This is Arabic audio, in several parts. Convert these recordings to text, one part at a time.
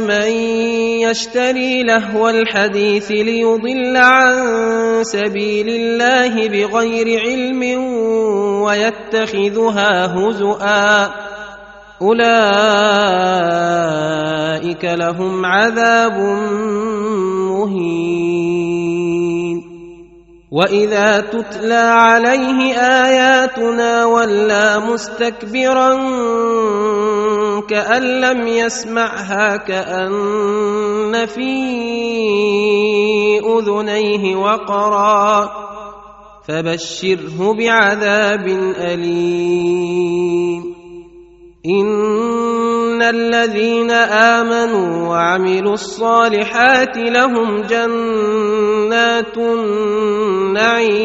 من يشتري لهو الحديث ليضل عن سبيل الله بغير علم ويتخذها هزؤا. أولئك لهم عذاب مهين. وإذا تتلى عليه آياتنا ولى مستكبرا كأن لم يسمعها كأن في أذنيه وقرا. فبشره بعذاب أليم. إن الذين آمنوا وعملوا الصالحات لهم جنات النعيم.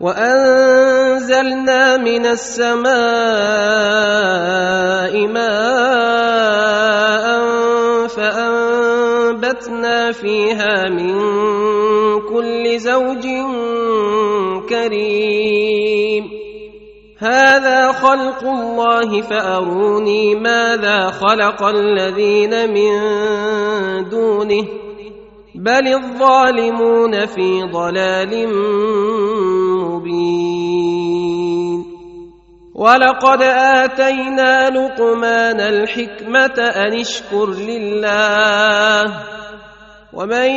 وأنزلنا من السماء ماء فأنبتنا فيها من كل زوج كريم. هذا خلق الله فأروني ماذا خلق الذين من دونه. بل الظالمون في ضلال مبين. ولقد آتينا لقمان الحكمة أن اشكر لله ومن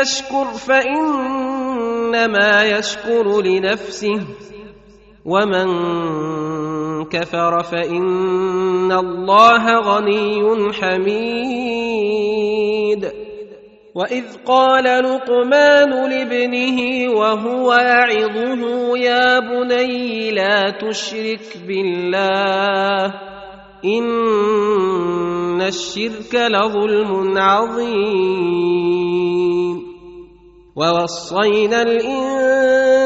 يشكر فإنما يشكر لنفسه ومن كفر فإن الله غني حميد. واذ قال لقمان لابنه وهو يعظه يا بني لا تشرك بالله ان الشرك لظلم عظيم ووصينا الانسان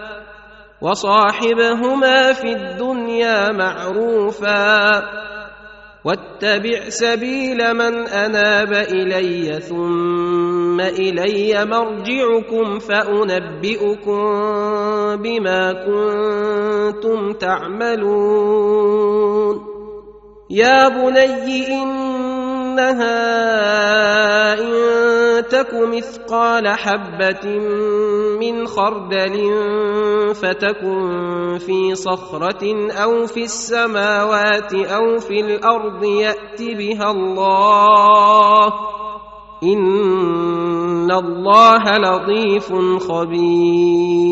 وصاحبهما في الدنيا معروفا واتبع سبيل من أناب إلي ثم إلي مرجعكم فأنبئكم بما كنتم تعملون يا بني إنها إن تك مثقال حبة من خردل فتكن في صخرة أو في السماوات أو في الأرض يأت بها الله إن الله لطيف خبير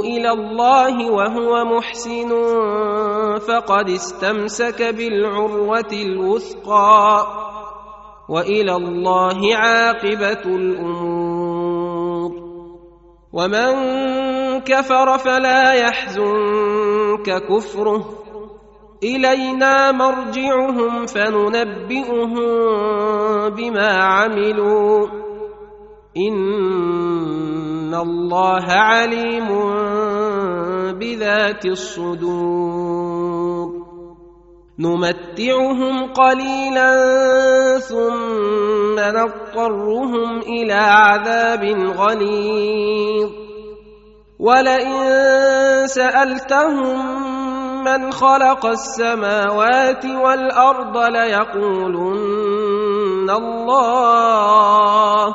إلى الله وهو محسن فقد استمسك بالعروة الوثقى وإلى الله عاقبة الأمور. ومن كفر فلا يحزنك كفره. إلينا مرجعهم فننبئهم بما عملوا. إن الله عليم بذات الصدور. نمتعهم قليلا ثم نضطرهم إلى عذاب غليظ. ولئن سألتهم من خلق السماوات والأرض ليقولن الله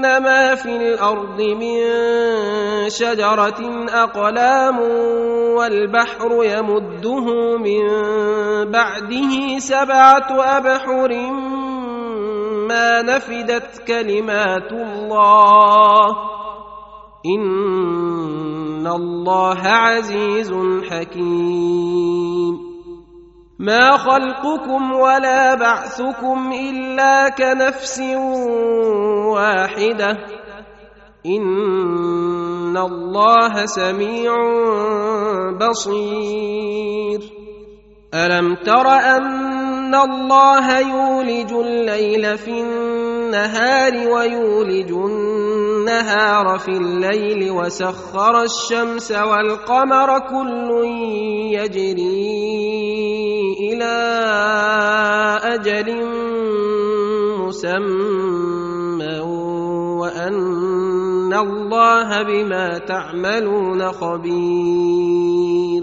ما في الأرض من شجره اقلام والبحر يمده من بعده سبعه ابحر ما نفدت كلمات الله ان الله عزيز حكيم ما خلقكم ولا بعثكم الا كنفس واحدة ان الله سميع بصير الم تر ان الله يولج الليل في النهار ويولج النهار في الليل وسخر الشمس والقمر كل يجري إلى أجل مسمى وأن الله بما تعملون خبير.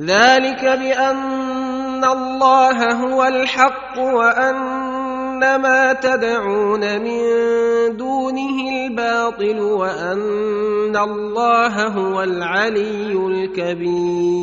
ذلك بأن الله هو الحق وأن ما تدعون من دونه الباطل وأن الله هو العلي الكبير.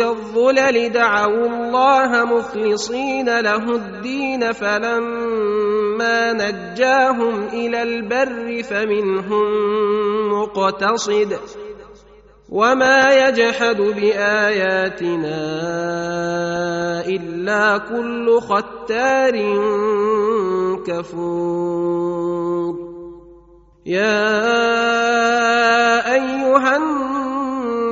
كالظلل دعوا الله مخلصين له الدين فلما نجاهم إلى البر فمنهم مقتصد وما يجحد بآياتنا إلا كل ختار كفور. يا أيها الناس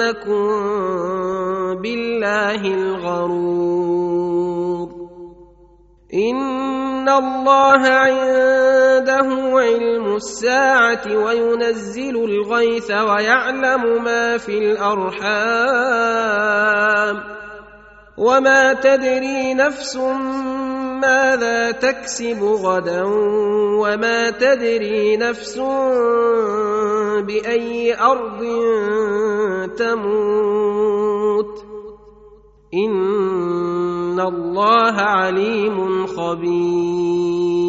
يغرنكم بالله الغرور. إن الله عنده علم الساعة وينزل الغيث ويعلم ما في الأرحام. وما تدري نفس ماذا تكسب غدا وما تدري نفس بأي أرض تموت. إن الله عليم خبير.